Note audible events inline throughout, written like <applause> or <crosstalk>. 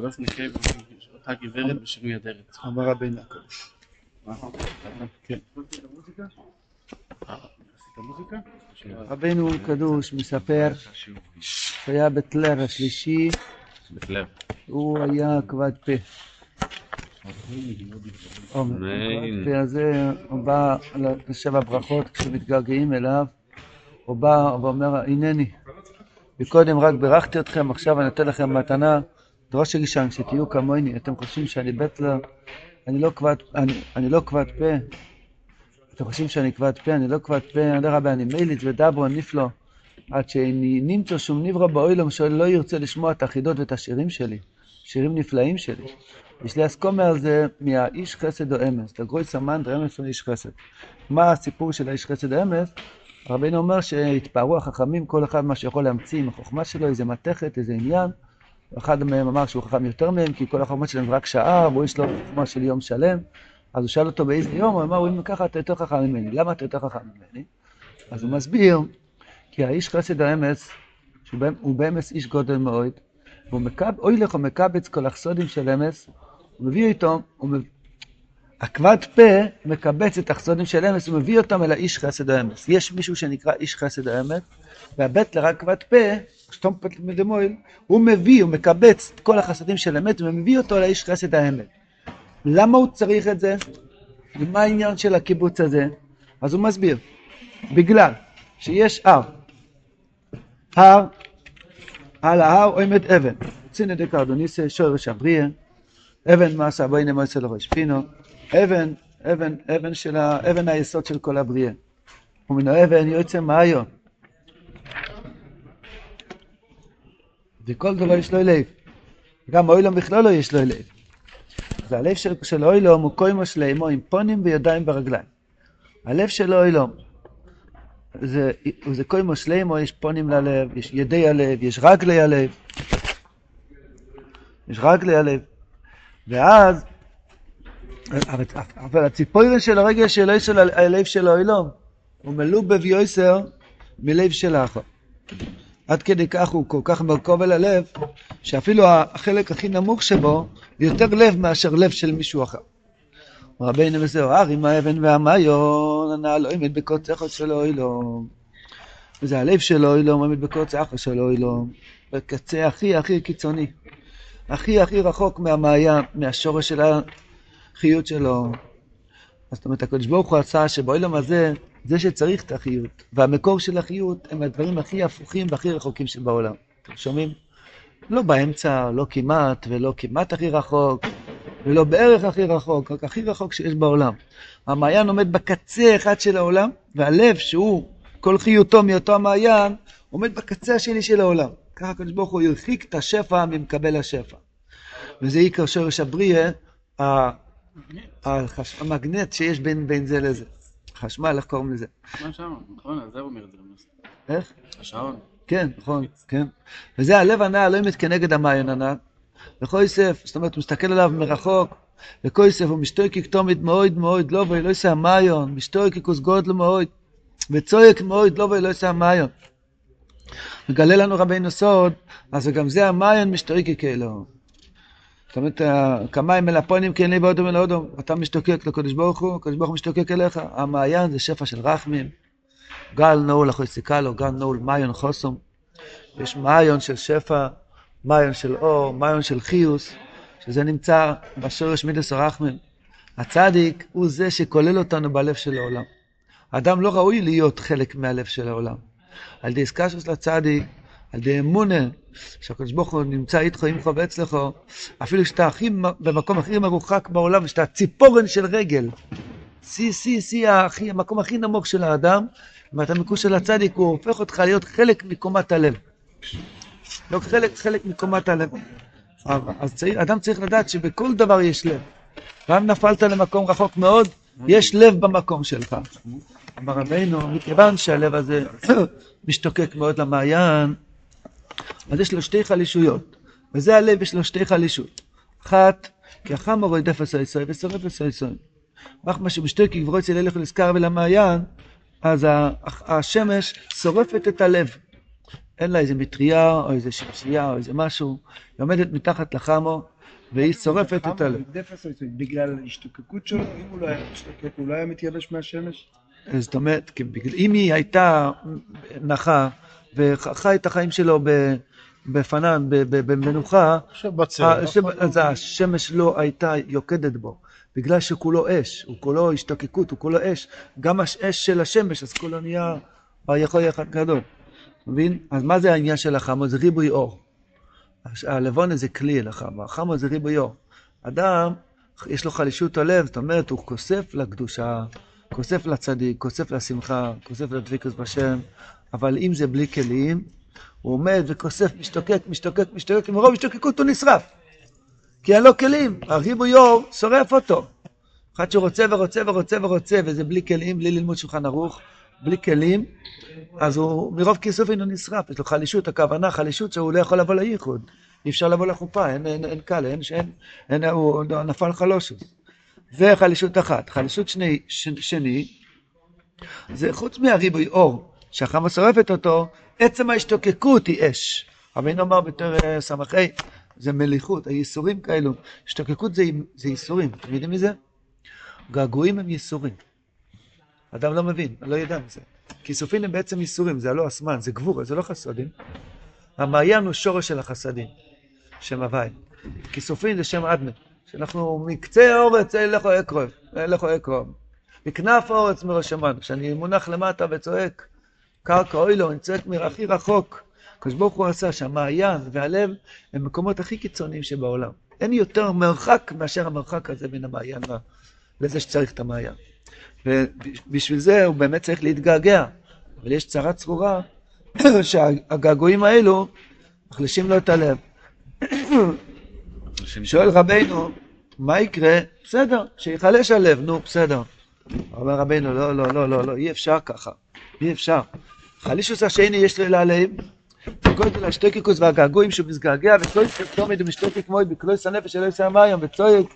קבלת נכה אותה גברת בשינוי אדרת. אמר רבינו הקדוש. כן. רבינו הקדוש מספר שהיה בטלר השלישי. הוא היה כבד פה. אמן. פה הזה, הוא בא לשבע ברכות כשמתגעגעים אליו, הוא בא ואומר, הנני, מקודם רק בירכתי אתכם, עכשיו אני נותן לכם מתנה, דרוש ראשון, שתהיו כמוני, אתם חושבים שאני בטלר, אני לא כבד, אני, אני לא כבד פה, אתם חושבים שאני כבד פה, אני לא כבד פה, אדרבה, אני מייליץ ודברו נפלא, עד שנמצא שום נברא באוילום שלא ירצה לשמוע את החידות ואת השירים שלי, שירים נפלאים שלי. יש לי אסכומר על זה מהאיש חסד או אמס, לגרוי סמן דרמס הוא איש חסד. מה הסיפור של האיש חסד או אמס? רבינו אומר שהתפארו החכמים, כל אחד מה שיכול להמציא עם החוכמה שלו, איזה מתכת, איזה עניין. אחד מהם אמר שהוא חכם יותר מהם, כי כל החוכמה שלהם רק שעה, והוא יש לו חוכמה של יום שלם. אז הוא שאל אותו באיזה יום, הוא אמר, אם ככה אתה יותר חכם ממני, למה אתה יותר חכם ממני? אז הוא מסביר, כי האיש חסד האמס, שהוא באמ- הוא באמס איש גודל מאוד, והוא מקב, אוי לך, הוא מקבץ כל החסודים של אמס, הוא מביא איתו, הוא הכבד פה מקבץ את החסודים של אמס, הוא מביא אותם אל האיש חסד האמס. יש מישהו שנקרא איש חסד האמס, והבטלר הכבד פה, שטומפט מדמויל, הוא מביא, הוא מקבץ את כל החסדים של אמת ומביא אותו לאיש חסד האמת. למה הוא צריך את זה? ומה העניין של הקיבוץ הזה? אז הוא מסביר. בגלל שיש הר. הר, על ההר עומד אבן. צינא דקרדוניסא שורש אבריה. אבן מעשה בוינה מועצה לראש פינו. אבן, אבן, אבן של ה... אבן היסוד של כל הבריאה. ומנו אבן יוצא מאיו. וכל דבר יש לו לב. גם אוילום בכללו יש לו לב. והלב של, של אוילום הוא קוימו שלמו עם פונים וידיים ברגליים. הלב של אוילום זה, זה קוימו שלמו, יש פונים ללב, יש ידי הלב, יש רגלי הלב. יש רגלי הלב. ואז, אבל, הציפוירה של הרגל שלו של הלב של אוילום הוא מלובב יויסר מלב של האחר. עד כדי כך הוא כל כך מרכוב אל הלב, שאפילו החלק הכי נמוך שבו, יותר לב מאשר לב של מישהו אחר. רבינו וזהו, הרים האבן והמיון, הנעל לא עומד בקוץ אחד של אוילום. וזה הלב של אוילום עומד בקוץ אחד של אוילום. בקצה הכי הכי קיצוני. הכי הכי רחוק מהמעיין, מהשורש של החיות שלו. זאת אומרת, הקדוש ברוך הוא עשה שבאוילום הזה, זה שצריך את החיות, והמקור של החיות הם הדברים הכי הפוכים והכי רחוקים שבעולם. אתם שומעים? לא באמצע, לא כמעט, ולא כמעט הכי רחוק, ולא בערך הכי רחוק, רק הכי רחוק שיש בעולם. המעיין עומד בקצה אחד של העולם, והלב שהוא כל חיותו מאותו המעיין, עומד בקצה השני של העולם. ככה הקדוש ברוך הוא הרחיק את השפע ממקבל השפע. וזה עיקר שורש הבריאה, המגנט שיש בין, בין זה לזה. חשמל, איך קוראים לזה? מה שם? נכון, על זה הוא אומר את זה. איך? השעון. כן, נכון, כן. וזה הלב הנע לא עומד כנגד המעיין הנע. וכויסף, זאת אומרת, הוא מסתכל עליו מרחוק, וכויסף הוא משתוקק תומית מאוד מאוד, לא ואלוהי שא המעיון, משתוקק כוס גודל מאוד, וצועק מאוד, לא ואלוהי שא המעיון. מגלה לנו רבינו סוד, אז גם זה המעיון משתוקק אלוהו. זאת אומרת, כמיים מלפונים כן לי באודום אל אודום, אתה משתוקק לקדוש ברוך הוא, הקדוש ברוך הוא משתוקק אליך. המעיין זה שפע של רחמים. גל נעול אחוי סיכלו, גל נעול מעיון חוסום. יש מעיון של שפע, מעיון של אור, מעיון של חיוס, שזה נמצא בשורש מידס הרחמים. הצדיק הוא זה שכולל אותנו בלב של העולם. האדם לא ראוי להיות חלק מהלב של העולם. על של הצדיק, על ידי אמונה, שהקדוש ברוך הוא נמצא איתך עמך ואצלך, אפילו שאתה הכי, במקום הכי מרוחק בעולם, שאתה ציפורן של רגל, שיא, שיא, שיא, הכי, המקום הכי נמוך של האדם, אם אתה מקוש של הצדיק, הוא הופך אותך להיות חלק מקומת הלב. לא חלק, חלק מקומת הלב. אז צריך, אדם צריך לדעת שבכל דבר יש לב. גם נפלת למקום רחוק מאוד, יש לב במקום שלך. אמר רבינו, מכיוון שהלב הזה <clears throat> משתוקק מאוד למעיין, אז יש לו שתי חלישויות, וזה הלב יש לו שתי חלישות. אחת, כי החמור רודף עשייסוי ושורף עשייסוי. רק מה שמשתוקק יברוא אצל הלך ולזכר ולמעיין, אז השמש שורפת את הלב. אין לה איזה מטריה או איזה שמשייה או איזה משהו, היא עומדת מתחת לחמו והיא שורפת את הלב. בגלל ההשתוקקות שלו, אם הוא לא היה משתוקק, הוא לא היה מתייבש מהשמש? זאת אומרת, אם היא הייתה נחה וחי את החיים שלו בפנן, במנוחה, אז השמש לא הייתה יוקדת בו, בגלל שכולו אש, הוא כולו השתוקקות, הוא כולו אש, גם האש של השמש, אז כולו נהיה יכול אחד גדול. מבין? אז מה זה העניין של החמו? זה ריבוי אור. הלבון זה כלי לחמו, החמו זה ריבוי אור. אדם, יש לו חלישות הלב, זאת אומרת, הוא כוסף לקדושה, כוסף לצדיק, כוסף לשמחה, כוסף לדביקוס בשם, אבל אם זה בלי כלים, הוא עומד וכוסף, משתוקק, משתוקק, משתוקק, ומרוב השתוקקות הוא נשרף. כי אין לו כלים, הריבוי אור שורף אותו. אחד שרוצה ורוצה ורוצה ורוצה, וזה בלי כלים, בלי ללמוד שולחן ערוך, בלי כלים, אז הוא מרוב כיסוף אינו נשרף, יש לו חלישות, הכוונה חלישות שהוא לא יכול לבוא לייחוד. אי אפשר לבוא לחופה, אין, אין, אין קל, אין, אין, אין, הוא נפל חלושוס. זה חלישות אחת. חלישות שני, ש, שני, זה חוץ מהריבוי אור, שהחמה שורפת אותו, עצם ההשתוקקות היא אש. רבינו אמר בתור אה, סמכי, זה מליחות, הייסורים כאלו. השתוקקות זה, זה ייסורים, אתם יודעים מזה? געגועים הם ייסורים. אדם לא מבין, לא ידע מזה. כיסופים הם בעצם ייסורים, זה הלא אסמן, זה גבורה, זה לא חסדים. המעיין הוא שורש של החסדים, שם הוואי. כיסופים זה שם אדמה, שאנחנו מקצה האורץ לכו אקרוב, לכו אקרוב. מכנף האורץ מראש אמרנו, כשאני מונח למטה וצועק, קרקע אוי לו, אני צועק מהכי רחוק. הקדוש ברוך הוא עשה שהמעיין והלב הם מקומות הכי קיצוניים שבעולם. אין יותר מרחק מאשר המרחק הזה בין המעיין לזה שצריך את המעיין. ובשביל זה הוא באמת צריך להתגעגע. אבל יש צרה צרורה <coughs> שהגעגועים האלו מחלישים לו את הלב. <coughs> שואל רבינו, מה יקרה? בסדר, שיחלש הלב, נו, בסדר. אומר רבינו, לא, לא, לא, לא, לא, אי אפשר ככה, אי אפשר. חלישוס השני יש לו לעליהם, וקודם השטקיקוס והגעגועים שהוא מתגעגע, וצועק תומד ומשתוקק מועד בקלויס הנפש של אלוהי המים, וצועק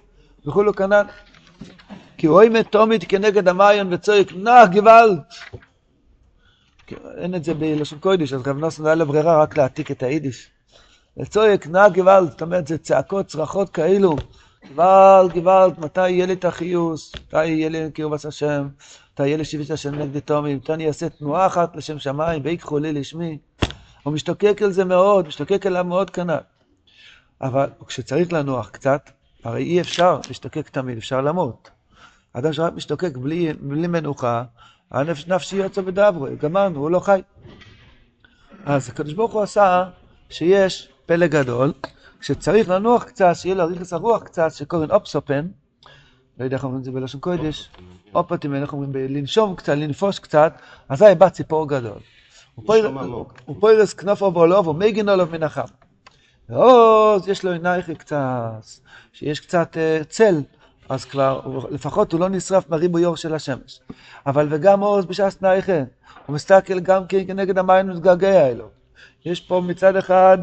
וכולו כנ"ל. כי רואים את תומד כנגד המעיין וצועק, נח גוואלד. אין את זה בלשון קודש, אז רב נוסן היה לו ברירה רק להעתיק את היידיש. וצועק, נח גוואלד, זאת אומרת, זה צעקות, צרחות כאלו. גוואלד, גוואלד, מתי יהיה לי את החיוס? מתי יהיה לי קירובס השם? מתי יהיה לי שיבית השם נגדי תומי? מתי אני אעשה תנועה אחת לשם שמיים, ויקחו לי לשמי? הוא משתוקק על זה מאוד, משתוקק עליו מאוד כנ"ל. אבל כשצריך לנוח קצת, הרי אי אפשר להשתוקק תמיד, אפשר למות. אדם שרק משתוקק בלי, בלי מנוחה, הנפש נפשי יוצא ודברו, גמרנו, הוא לא חי. אז הקדוש ברוך הוא עשה שיש פלא גדול, שצריך לנוח קצת, שיהיה לו רכס הרוח קצת, שקוראים אופסופן, לא יודע איך אומרים את זה בלשון קודש, אופטים, איך אומרים, לנשום קצת, לנפוש קצת, אזי בא ציפור גדול. הוא פוירס כנופו בולובו, מגן עליו מן החם. ועוז יש לו עינייך קצת, שיש קצת uh, צל, אז כבר, לפחות הוא לא נשרף בריבוי אור של השמש. אבל וגם עוז בש"ס נייכה, הוא מסתכל גם כן כנגד המים ומתגעגע אלו. יש פה מצד אחד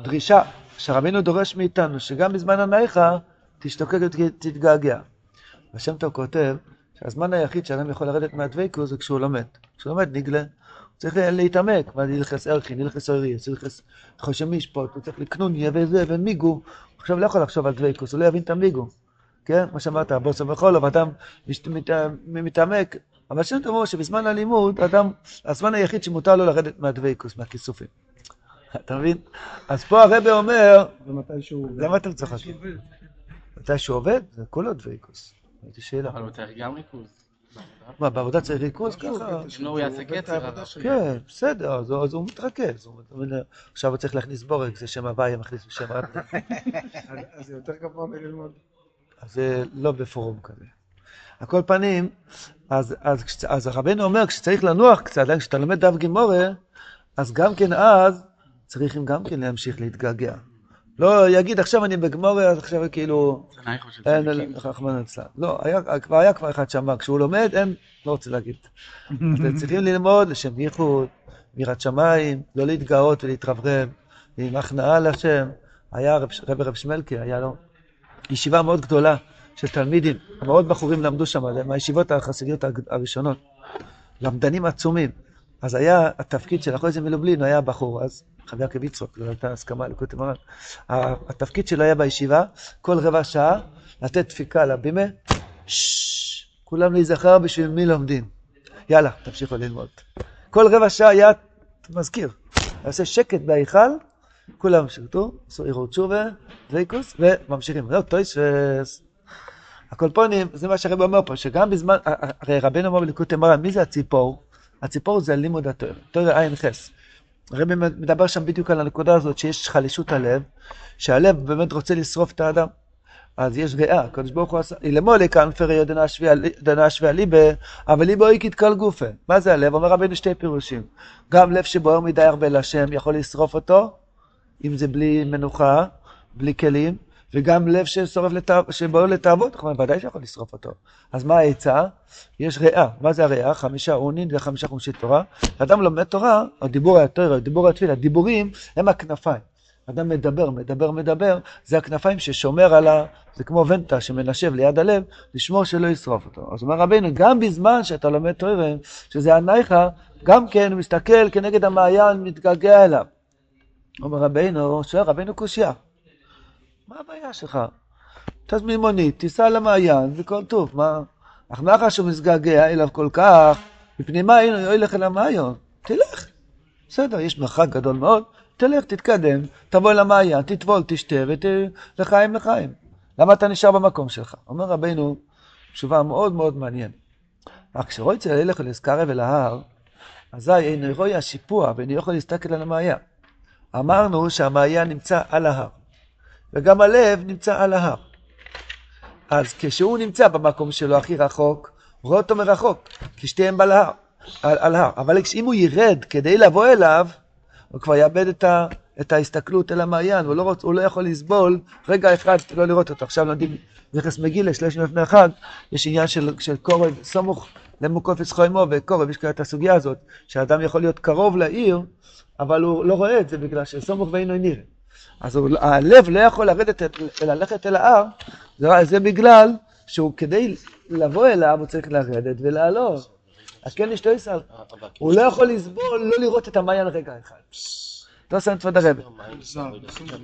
דרישה, שרבינו דורש מאיתנו, שגם בזמן הנייכה תשתוקק ותתגעגע. השם טוב כותב שהזמן היחיד שאדם יכול לרדת מהדבקות זה כשהוא לומד. כשהוא לומד נגלה. צריך להתעמק, מה נלחס ערכי, נלחס אורי, נלחס חושם משפוט, הוא צריך לקנון, יהיה וזה, ומיגו, עכשיו לא יכול לחשוב על דוויקוס, הוא לא יבין את המיגו, כן? מה שאמרת, בוסו וחולוב, אדם מתעמק, אבל שם תאמרו שבזמן הלימוד, אדם, הזמן היחיד שמותר לו לרדת מהדוויקוס, מהכיסופים. אתה מבין? אז פה הרבה אומר, למה אתה צריך לחשוב? מתי שהוא עובד? זה כולו דוויקוס. הייתי שאלה. אבל הוא צריך גם ריכוז. מה, בעבודה צריך ריכוז ככה? לא, הוא יעשה קצר. כן, בסדר, אז הוא מתרכז. עכשיו הוא צריך להכניס בורג, זה שם הוויה מכניס בשם אדנה. <laughs> אז זה יותר גבוה מללמוד. אז זה לא בפורום כזה. על כל פנים, אז רבנו אומר, כשצריך לנוח קצת, כשאתה לומד דף גימורה, אז גם כן אז צריכים גם כן להמשיך להתגעגע. לא יגיד עכשיו אני בגמורה, אז עכשיו כאילו... אין, רחמנא ליצלן. לא, כבר היה כבר אחד שאמר, כשהוא לומד, אין, לא רוצה להגיד. אתם <laughs> צריכים ללמוד לשם ייחוד, מירת שמיים, לא להתגאות ולהתרברב, עם הכנעה לשם. היה רבי רב שמלקי, היה לו ישיבה מאוד גדולה של תלמידים, מאוד בחורים למדו שם, מהישיבות החסידיות הראשונות. למדנים עצומים. אז היה התפקיד של החודש מלובלין, היה בחור אז, חבר יעקב יצחק, זו הייתה הסכמה לקוטי מרן. התפקיד שלו היה בישיבה, כל רבע שעה, לתת דפיקה לבימה, כולם להיזכר בשביל מי לומדים. יאללה, תמשיכו ללמוד. כל רבע שעה היה מזכיר. עושה שקט בהיכל, כולם שירתו, עשו עירו תשובה, דוויקוס, וממשיכים. לא, טויסס. הקולפונים, זה מה שהרב אומר פה, שגם בזמן, הרי רבנו אומר בליקוטי מרן, מי זה הציפור? הציפור זה לימוד התואר, תואר עין חס. הרב מדבר שם בדיוק על הנקודה הזאת, שיש חלישות הלב, שהלב באמת רוצה לשרוף את האדם. אז יש ריאה, הקדוש ברוך הוא עשה, אילמולי כאנפרי דנה שווה ליבה, אבל ליבו איקית כל גופה. מה זה הלב? אומר רבינו שתי פירושים. גם לב שבוער מדי הרבה להשם יכול לשרוף אותו, אם זה בלי מנוחה, בלי כלים, וגם לב ששורף לתאו, שבוער לתאוות, כלומר, ודאי שיכול לשרוף אותו. אז מה העצה? יש ריאה. מה זה הריאה? חמישה אונין וחמישה חומשי תורה. אדם לומד תורה, הדיבור התורה, הדיבור התפילה, הדיבורים הם הכנפיים. אדם מדבר, מדבר, מדבר, זה הכנפיים ששומר על ה... זה כמו ונטה שמנשב ליד הלב, לשמור שלא ישרוף אותו. אז אומר רבינו, גם בזמן שאתה לומד תורה, שזה הנייכה, גם כן מסתכל כנגד המעיין, מתגעגע אליו. אומר רבינו, שואל רבינו קושייה, מה הבעיה שלך? תזמין מונית, תיסע למעיין, וכל טוב, מה? אך מאחר שהוא מתגעגע אליו כל כך, מפני מה היינו ילך אל המעיין? תלך. בסדר, יש מרחק גדול מאוד, תלך, תתקדם, תבוא למעיין, תטבול, תשתה, ולחיים לחיים. למה אתה נשאר במקום שלך? אומר רבינו, תשובה מאוד מאוד מעניינת. אך כשרואי צל ללך ולזכרה ולהר, אזי אינו רואי השיפוע ואינו יכול להסתכל על המעיין. אמרנו שהמעיין נמצא על ההר, וגם הלב נמצא על ההר. אז כשהוא נמצא במקום שלו הכי רחוק, רואה אותו מרחוק, כי שתיהם על ההר. על, על הר. אבל אם הוא ירד כדי לבוא אליו, הוא כבר יאבד את, ה, את ההסתכלות אל המעיין, הוא לא, רוצ, הוא לא יכול לסבול רגע אחד לא לראות אותו. עכשיו לומדים נכס מגילה, שלושים לפני החג, יש עניין של, של קורב סמוך למוקופס חוימו וקורב, יש כאן את הסוגיה הזאת, שאדם יכול להיות קרוב לעיר, אבל הוא לא רואה את זה בגלל שסמוך ואינו נראה. אז הלב לא יכול לרדת, ללכת אל ההר, זה, זה בגלל שהוא כדי לבוא אליו, הוא צריך לרדת ולעלות. הכן אשתו ישראל. הוא לא יכול לסבול לא לראות את המעיין רגע אחד. לא שם תפוד הרבי.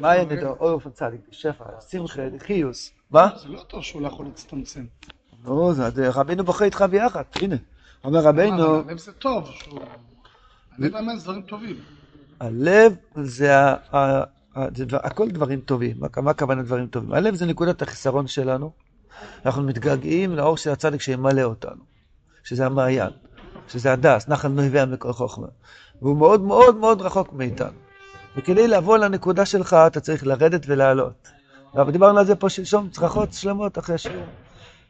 מעיין נדו, אוי אופן צדיק, שפע, שמחה, חיוס. מה? זה לא טוב שהוא לא יכול להצטמצם. נו, רבינו בוכה איתך ביחד, הנה. אומר רבינו... הלב זה טוב. הלב האמת זה דברים טובים. הלב זה הכל דברים טובים. מה הכוונה דברים טובים? הלב זה נקודת החיסרון שלנו. אנחנו מתגעגעים לאור של הצדיק שימלא אותנו. שזה המעיין. שזה הדס, נחל נובע מקור חוכמה. והוא מאוד מאוד מאוד רחוק מאיתנו. וכדי לבוא לנקודה שלך, אתה צריך לרדת ולעלות. אבל דיברנו על זה פה שלשום, צרחות שלמות אחרי השיעור.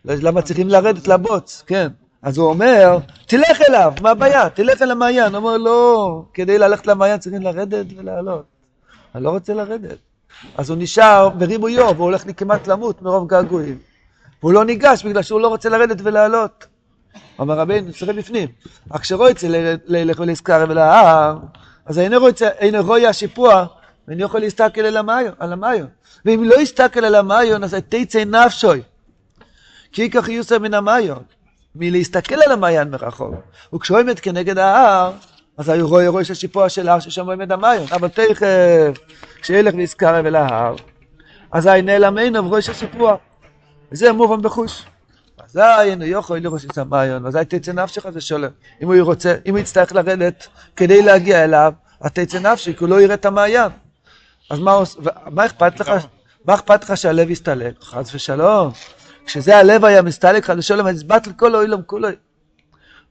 למה צריכים לרדת לבוץ, כן. אז הוא אומר, תלך אליו, מה הבעיה? תלך אל המעיין. הוא אומר, לא, כדי ללכת למעיין צריכים לרדת ולעלות. אני לא רוצה לרדת. אז הוא נשאר בריבויו, והוא הולך לי כמעט למות מרוב געגועים. והוא לא ניגש בגלל שהוא לא רוצה לרדת ולעלות. אומר רבינו, צריך בפנים. אך כשרויצה ללך ולזכר ולהר, אז אינו רואה השיפוע, ואינו יכול להסתכל על המאיון. ואם לא יסתכל על המאיון, אז תצא נפשוי. כי ייקח יוסר מן המאיון. מלהסתכל על המעיין מרחוק. וכשהוא עומד כנגד ההר, אז הוא רואה ראש השיפוע של ההר ששם עומד המאיון. אבל תכף, כשילך ויזכר אל ההר, אזי נעלמנו ראש השיפוע. וזה מובן בחוש. אזי אינו יכול לראש את המעיון, ואזי תצא נפשך זה שולם. אם הוא רוצה, אם הוא יצטרך לרדת כדי להגיע אליו, אז תצא נפשי, כי הוא לא יראה את המעיין. אז מה, מה אכפת לך? מה אכפת לך שהלב יסתלק? חס ושלום. כשזה הלב היה מסתלק חס ושלום, אז בת לכל אוילום כולו.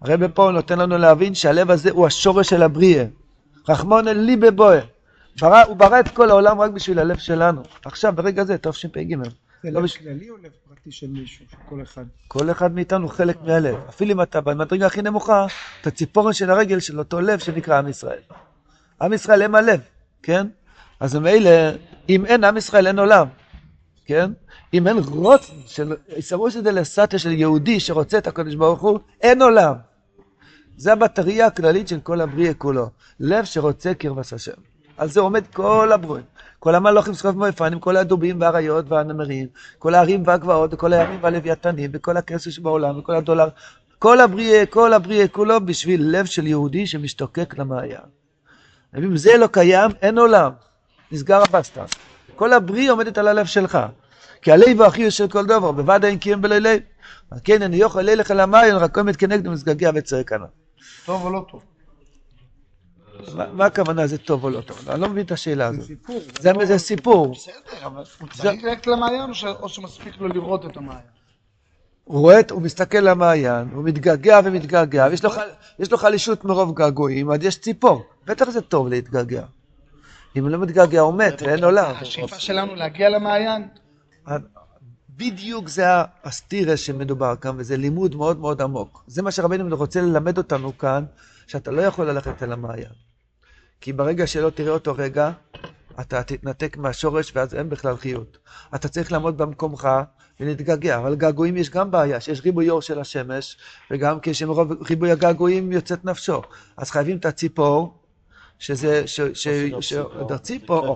הרב פה נותן לנו להבין שהלב הזה הוא השורש של הבריאה. רחמון אל ליבה בואה. הוא ברא את כל העולם רק בשביל הלב שלנו. עכשיו, ברגע זה, תשפ"ג. זה לב כללי או לב פרטי של מישהו, של כל אחד? כל אחד מאיתנו חלק מהלב. אפילו אם אתה במדרגה הכי נמוכה, אתה ציפורן של הרגל של אותו לב שנקרא עם ישראל. עם ישראל הם הלב, כן? אז מילא, אם אין עם ישראל אין עולם, כן? אם אין רוץ של איסרוש דלסתיה של יהודי שרוצה את הקדוש ברוך הוא, אין עולם. זה הבטריה הכללית של כל הבריאה כולו. לב שרוצה קרבס השם. על זה עומד כל הברואים. כל המלוכים סחוף מויפנים, כל הדובים והאריות והנמרים, כל הערים והגבעות, וכל הימים והלוויתנים, וכל הכסף שבעולם, וכל הדולר, כל הבריאה, כל הבריאה כולו בשביל לב של יהודי שמשתוקק למעיין. אם זה לא קיים, אין עולם. נסגר הבסטה. כל הבריאה עומדת על הלב שלך. כי הלב הוא הכי יושב כל דבר, בוודאי אין קיים בלילי. על כן אני יוכל ללך אל רק עומד כנגדו מסגגע וצועק עליו. טוב או לא טוב? מה- הכוונה זה טוב או לא טוב? אני לא מבין את השאלה הזאת. סיפור. זה לא- זה סיפור. בסדר, אבל הוא צריך ללכת למעיין או שמספיק לו לראות את המעיין? הוא רואה, הוא מסתכל למעיין, הוא מתגעגע ומתגעגע, ויש לו, חלישות מרוב געגועים, אז יש ציפור. בטח זה טוב להתגעגע. אם הוא לא מתגעגע הוא מת, אין עולם. השאיפה שלנו להגיע למעיין? בדיוק זה הסטירס שמדובר כאן, וזה לימוד מאוד מאוד עמוק. זה מה שרבנו רוצה ללמד אותנו כאן, שאתה לא יכול ללכת אל המעיין. כי ברגע שלא תראה אותו רגע, אתה תתנתק מהשורש ואז אין בכלל חיות. אתה צריך לעמוד במקומך ולהתגעגע, אבל געגועים יש גם בעיה, שיש ריבוי אור של השמש, וגם כשמרוב ריבוי הגעגועים יוצאת נפשו. אז חייבים את הציפור, שזה, ש... ש... ש... את הציפור,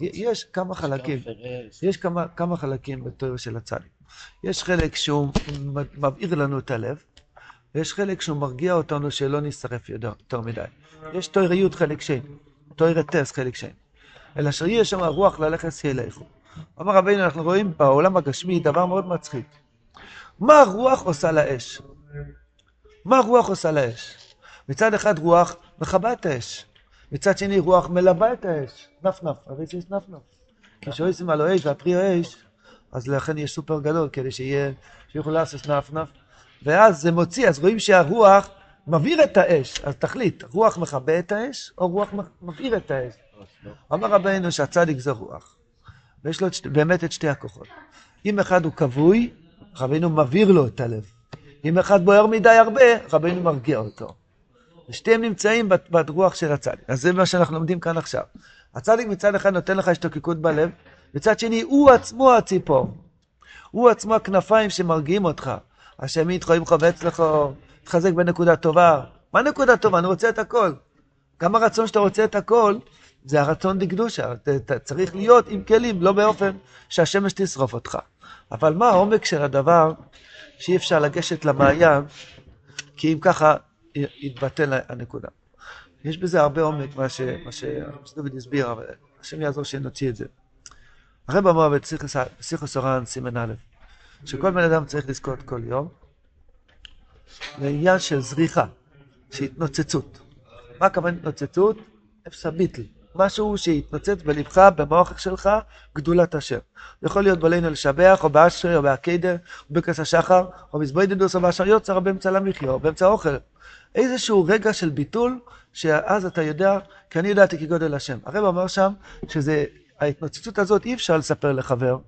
יש כמה חלקים. יש כמה, חלקים בתיאור של הצדיק. יש חלק שהוא מבעיר לנו את הלב, ויש חלק שהוא מרגיע אותנו שלא נשרף יותר, מדי. יש תויר י' חלק שני, תויר טס חלק שני. אלא שיהיה שם הרוח ללכת ילכו. אמר רבינו, אנחנו רואים בעולם הגשמי דבר מאוד מצחיק. מה הרוח עושה לאש? מה הרוח עושה לאש? מצד אחד רוח מכבה את האש, מצד שני רוח מלבה את האש. נפנף, הרי זה נפנף. כשעושים על האש והפרי האש, אז לכן יש סופר גדול, כדי שיהיה, שיוכלו לעשות נפנף. ואז זה מוציא, אז רואים שהרוח מבעיר את האש. אז תחליט, רוח מכבה את האש, או רוח מבעיר את האש? אמר רבינו שהצדיק זה רוח. ויש לו את באמת את שתי הכוחות. אם אחד הוא כבוי, רבינו מבעיר לו את הלב. אם אחד בוער מדי הרבה, רבינו מרגיע אותו. ושתיהם נמצאים ברוח של הצדיק. אז זה מה שאנחנו לומדים כאן עכשיו. הצדיק מצד אחד נותן לך השתוקקות בלב, מצד שני הוא עצמו הציפור. הוא עצמו הכנפיים שמרגיעים אותך. השם יתחו חובץ לך, תחזק בנקודה טובה. מה נקודה טובה? אני רוצה את הכל. גם הרצון שאתה רוצה את הכל, זה הרצון דקדושה. אתה צריך להיות עם כלים, לא באופן שהשמש תשרוף אותך. אבל מה העומק של הדבר שאי אפשר לגשת למעיין, כי אם ככה יתבטל הנקודה. יש בזה הרבה עומק, מה שדוד הסביר, אבל השם יעזור שנוציא את זה. הרב אמר בסיכוס אורן סימן א', שכל בן אדם צריך לזכות כל יום לעניין של זריחה, של התנוצצות. מה הכוונה התנוצצות? אפס הביטל. משהו שיתנוצץ בלבך, במוח שלך, גדולת השם. יכול להיות בלינו לשבח, או באשרי, או בהקדר, או בכס השחר, או בזבוידדוס, או באשר יוצר, או באמצע למחיה, או באמצע האוכל. איזשהו רגע של ביטול, שאז אתה יודע, כי אני ידעתי כגודל השם. הרב אמר שם, שזה, ההתנוצצות הזאת אי אפשר לספר לחבר,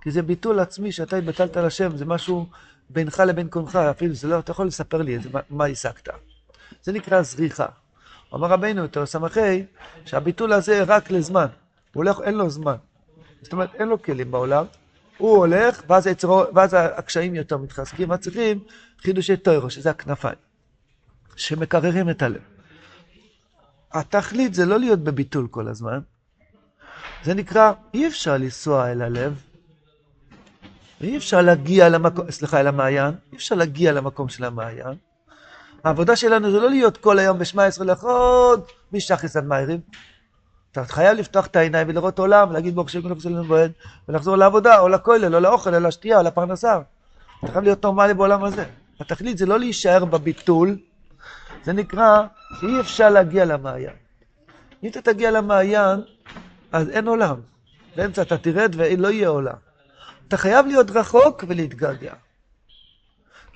כי זה ביטול עצמי שאתה התבטלת על השם, זה משהו בינך לבין קונך, אפילו זה לא, אתה יכול לספר לי איזה, מה, השגת. זה נקרא זריחה. אמר רבינו, תרס"ה, שהביטול הזה רק לזמן, הוא הולך, אין לו זמן. זאת אומרת, אין לו כלים בעולם, הוא הולך, ואז, היצרו, ואז הקשיים יותר מתחזקים, ואז צריכים חידושי טוירו, שזה הכנפיים, שמקררים את הלב. התכלית זה לא להיות בביטול כל הזמן, זה נקרא, אי אפשר לנסוע אל הלב, ואי אפשר להגיע למקום, סליחה, אל המעיין, אי אפשר להגיע למקום של המעיין. העבודה שלנו זה לא להיות כל היום בשמע עשרה לחוד, משחס עד מאירים. אתה חייב לפתוח את העיניים ולראות עולם, להגיד ברוך שם נפסל בוהן, ולחזור לעבודה, או לכולל, או לאוכל, או לשתייה, או לפרנסה. אתה חייב להיות נורמלי בעולם הזה. התכלית זה לא להישאר בביטול, זה נקרא שאי אפשר להגיע למעיין. אם אתה תגיע למעיין, אז אין עולם. באמצע אתה תרד ולא יהיה עולם. אתה חייב להיות רחוק ולהתגעגע.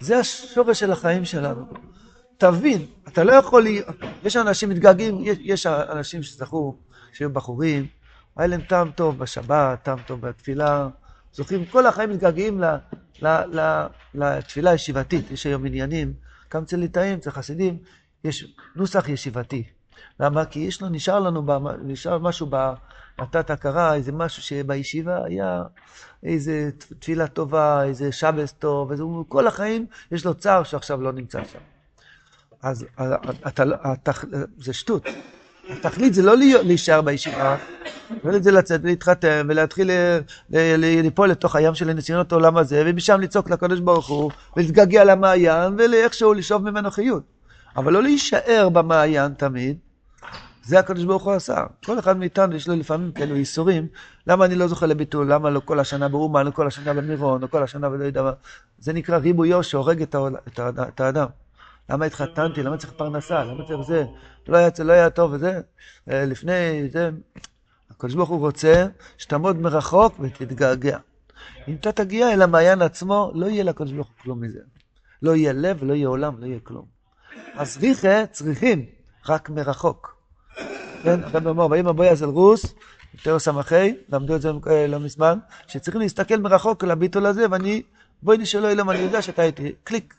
זה השורש של החיים שלנו. תבין, אתה לא יכול, לי... יש אנשים מתגעגעים, יש, אנשים שזכו, שהיו בחורים, היה להם טעם טוב בשבת, טעם טוב בתפילה, זוכרים, כל החיים מתגעגעים לתפילה הישיבתית, יש היום עניינים, גם אצל ליטאים, אצל חסידים, יש נוסח ישיבתי. למה? כי יש לו, נשאר לנו, נשאר משהו בתת הכרה, איזה משהו שבישיבה היה איזה תפילה טובה, איזה שבס טוב, איזה, כל החיים יש לו צער שעכשיו לא נמצא שם. אז אתה, אתה, זה שטות. התכלית זה לא להיות- להישאר בישיבה, התכלית זה לצאת ולהתחתן ולהתחיל ל- ליפול לתוך הים של הניסיונות העולם הזה, ומשם לצעוק לקדוש ברוך הוא, ולהתגעגע למעיין, ואיכשהו לשאוב ממנו חיות. אבל לא להישאר במעיין תמיד, זה הקדוש ברוך הוא עשה. כל אחד מאיתנו יש לו לפעמים כאלו ייסורים, למה אני לא זוכה לביטול, למה לא כל השנה באומן, לא כל השנה במירון, לא כל השנה ולא יודע מה. זה נקרא העול, את, האד- את האדם. למה התחתנתי, למה צריך פרנסה, למה צריך זה, לא היה, לא היה טוב וזה. אה, לפני זה, הקדוש ברוך הוא רוצה שתעמוד מרחוק ותתגעגע. אם אתה תגיע אל המעיין עצמו, לא יהיה לקדוש ברוך הוא כלום מזה. לא יהיה לב ולא יהיה עולם, לא יהיה כלום. אז ריחה צריכים רק מרחוק. כן, הרב אומר, ויאמר בויאז אל רוס, תיאור סמכי, למדו את זה אה, לא מזמן, שצריכים להסתכל מרחוק על הביטול הזה, ואני, בואי נשאלו אלוהים, אני יודע שאתה איתי, קליק.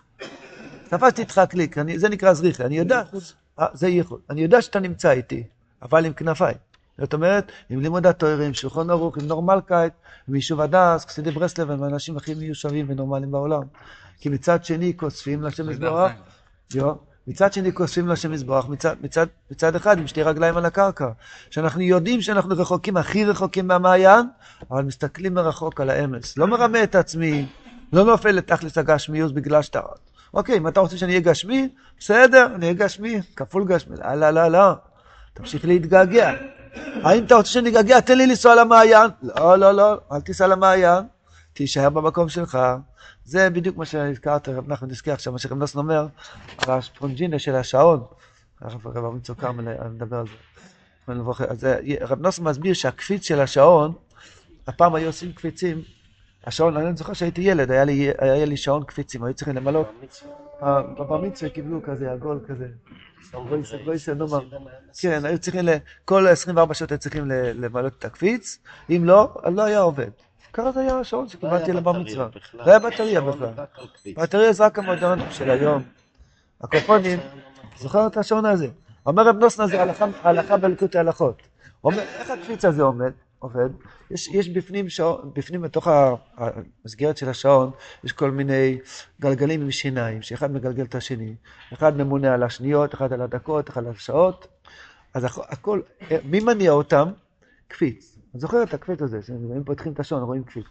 תפסתי איתך קליק, אני, זה נקרא זריחה, אני יודע, אה, זה ייחוד, אני יודע שאתה נמצא איתי, אבל עם כנפיים. זאת אומרת, עם לימוד התואר, עם שולחון ערוך, עם נורמלקייט, עם יישוב הדס, חסידי ברסלב, הם האנשים הכי מיושבים ונורמליים בעולם. כי מצד שני כוספים לשם יזברך, מצד שני כוספים לשם יזברך, מצד, מצד, מצד אחד עם שתי רגליים על הקרקע. שאנחנו יודעים שאנחנו רחוקים, הכי רחוקים מהמעיין, אבל מסתכלים מרחוק על האמס. לא מרמה את עצמי, לא נופל לתכלס הגשמיות בגלל שאתה... אוקיי, אם אתה רוצה שאני אהיה גשמי, בסדר, אני אהיה גשמי, כפול גשמי. לא, לא, לא, לא. תמשיך להתגעגע. האם אתה רוצה שאני אתגעגע? תן לי לנסוע למעיין. לא, לא, לא, אל תיסע למעיין, תישאר במקום שלך. זה בדיוק מה שהזכרת, רב נחמן הזכיר עכשיו, מה שרב נוסן אומר, על הספונג'ינה של השעון. רב אמיצו כרמל מדבר על זה. אה, רב נוסן מסביר שהקפיץ של השעון, הפעם היו עושים קפיצים, השעון, אני זוכר שהייתי ילד, היה לי, היה לי שעון קפיצים, היו צריכים למלא, אה, בבר מצווה קיבלו כזה עגול כזה. גויסה. כן, היו צריכים, ל- כל 24 שעות היו צריכים ל- למלא את הקפיץ, אם לא, אז לא היה עובד. ככה זה היה השעון שקיבלתי לבר מצווה. לא היה בטריה בכלל. בטריה זה רק המועדון של היום. הקופונים, זוכר את השעון הזה? אומר רב נוסנה זה הלכה, בלקוטי הלכות. איך הקפיץ הזה עומד? עובד? יש, יש בפנים, שעון, בפנים בתוך המסגרת של השעון, יש כל מיני גלגלים עם שיניים, שאחד מגלגל את השני, אחד ממונה על השניות, אחד על הדקות, אחד על השעות, אז הכ- הכל, מי מניע אותם? קפיץ. אני זוכר את הקפיץ הזה, אם פותחים את השעון רואים קפיץ.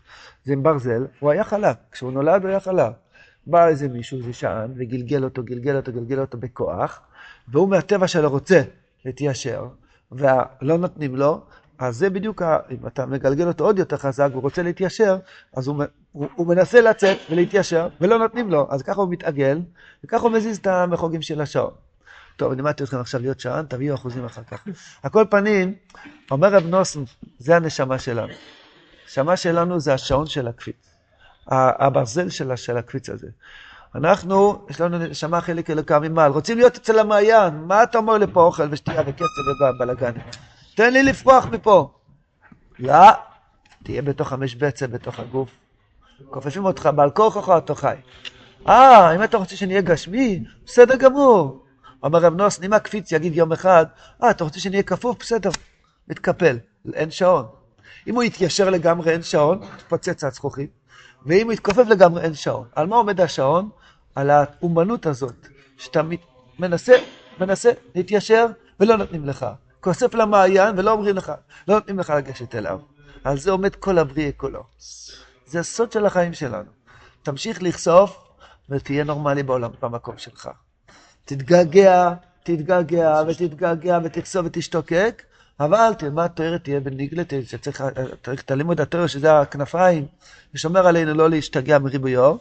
זה עם ברזל, הוא היה חלק, כשהוא נולד הוא היה חלק. בא איזה מישהו, איזה שען, וגלגל אותו, גלגל אותו, גלגל אותו בכוח, והוא מהטבע שלו רוצה להתיישר, ולא נותנים לו, אז זה בדיוק, ה- אם אתה מגלגל אותו עוד יותר חזק והוא רוצה להתיישר, אז הוא, הוא, הוא מנסה לצאת ולהתיישר, ולא נותנים לו, אז ככה הוא מתעגל, וככה הוא מזיז את המחוגים של השעון. טוב, אני לימדתי אתכם עכשיו להיות שען, תביאו אחוזים אחר כך. על כל פנים, אומר רב נוסן, זה הנשמה שלנו. הנשמה שלנו זה השעון של הקפיץ. הברזל של, של הקפיץ הזה. אנחנו, יש לנו נשמה חלק אלוקה ממעל, רוצים להיות אצל המעיין, מה אתה אומר לי פה אוכל ושתייה וכסף ובלאגנים? תן לי לפרוח מפה. לא, תהיה בתוך המשבצת, בתוך הגוף. כופפים אותך, בעל כורחך אתה חי. אה, אם אתה רוצה שנהיה גשמי, בסדר גמור. אומר רב נוסן, אם הקפיץ יגיד יום אחד, אה, אתה רוצה שנהיה כפוף? בסדר, מתקפל, אין שעון. אם הוא יתיישר לגמרי, אין שעון, תפוצץ הזכוכית. ואם הוא יתכופף לגמרי, אין שעון. על מה עומד השעון? על האומנות הזאת, שאתה מנסה, מנסה להתיישר ולא נותנים לך. כוסף למעיין ולא אומרים לך, לא נותנים לך לגשת אליו. על זה עומד כל הבריאה כולו. זה הסוד של החיים שלנו. תמשיך לחשוף ותהיה נורמלי בעולם, במקום שלך. תתגעגע, תתגעגע ותתגעגע ותכסוף ותשתוקק, אבל תלמד תוארת תהיה בניגלה, ת- שצריך צריך את הלימוד התואר שזה הכנפיים, ושומר עלינו לא להשתגע מריבויו,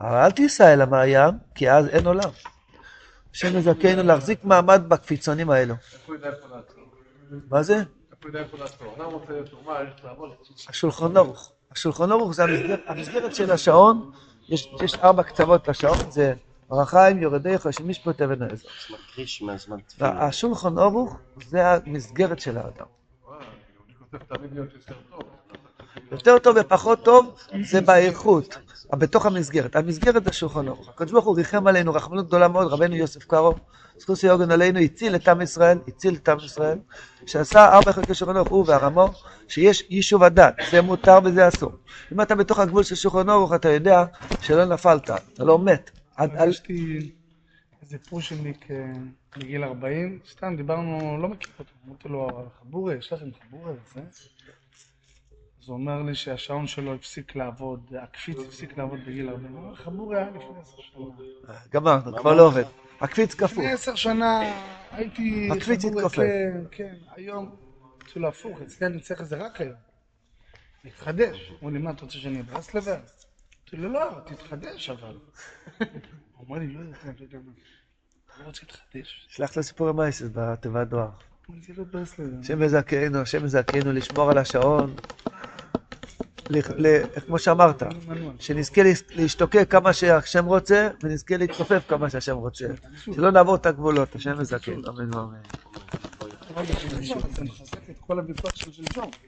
אבל אל תיסע אל המעיין, כי אז אין עולם. השם יזכנו להחזיק מעמד בקפיצונים האלו. מה זה? השולחן ערוך. השולחן ערוך זה המסגרת, של השעון, יש, יש ארבע קצוות לשעון, זה רחיים, יורדיך, שמשפט אבן העזר. מפריש מהזמן תפילה. השולחן ערוך זה המסגרת של האדם. וואי, אני כותב תמיד להיות יותר טוב. יותר טוב ופחות טוב זה באיכות, בתוך המסגרת. המסגרת זה שולחן ערוך. הקדוש ברוך הוא ריחם עלינו רחמנות גדולה מאוד, רבנו יוסף קארו, זכות שיוגן עלינו, הציל את עם ישראל, הציל את עם ישראל, שעשה ארבע חלקי שולחן ערוך, הוא והרמו, שיש יישוב הדת, זה מותר וזה אסור. אם אתה בתוך הגבול של שולחן ערוך, אתה יודע שלא נפלת, אתה לא מת. לי איזה פרושניק בגיל 40, סתם דיברנו, לא מכיר אותו, אמרתי לו, חבורי, יש לכם חבורי וזה? אז הוא אומר לי שהשעון שלו הפסיק לעבוד, הקפיץ הפסיק לעבוד בגיל 40. הוא אומר, חבורי היה לפני עשר שנה. גמרנו, כבר לא עובד. הקפיץ קפוא. לפני עשר שנה הייתי... הקפיץ התכופף. כן, כן, היום, אמרתי לו הפוך, אצלי אני צריך את זה רק היום. להתחדש. אמרו לי, מה, אתה רוצה שאני אהיה ברסלבר? אמרתי לו, לא, תתחדש אבל. הוא אומר לי, לא יודע, לא יודע מה. אני לא רוצה להתחדש. שלח לו סיפורי מייסס בתיבת דואר. השם יזכנו, השם יזכנו לשמור על השעון. כמו שאמרת. שנזכה להשתוקק כמה שהשם רוצה, ונזכה להתכופף כמה שהשם רוצה. שלא נעבור את הגבולות, השם יזכנו, אמן ואמן.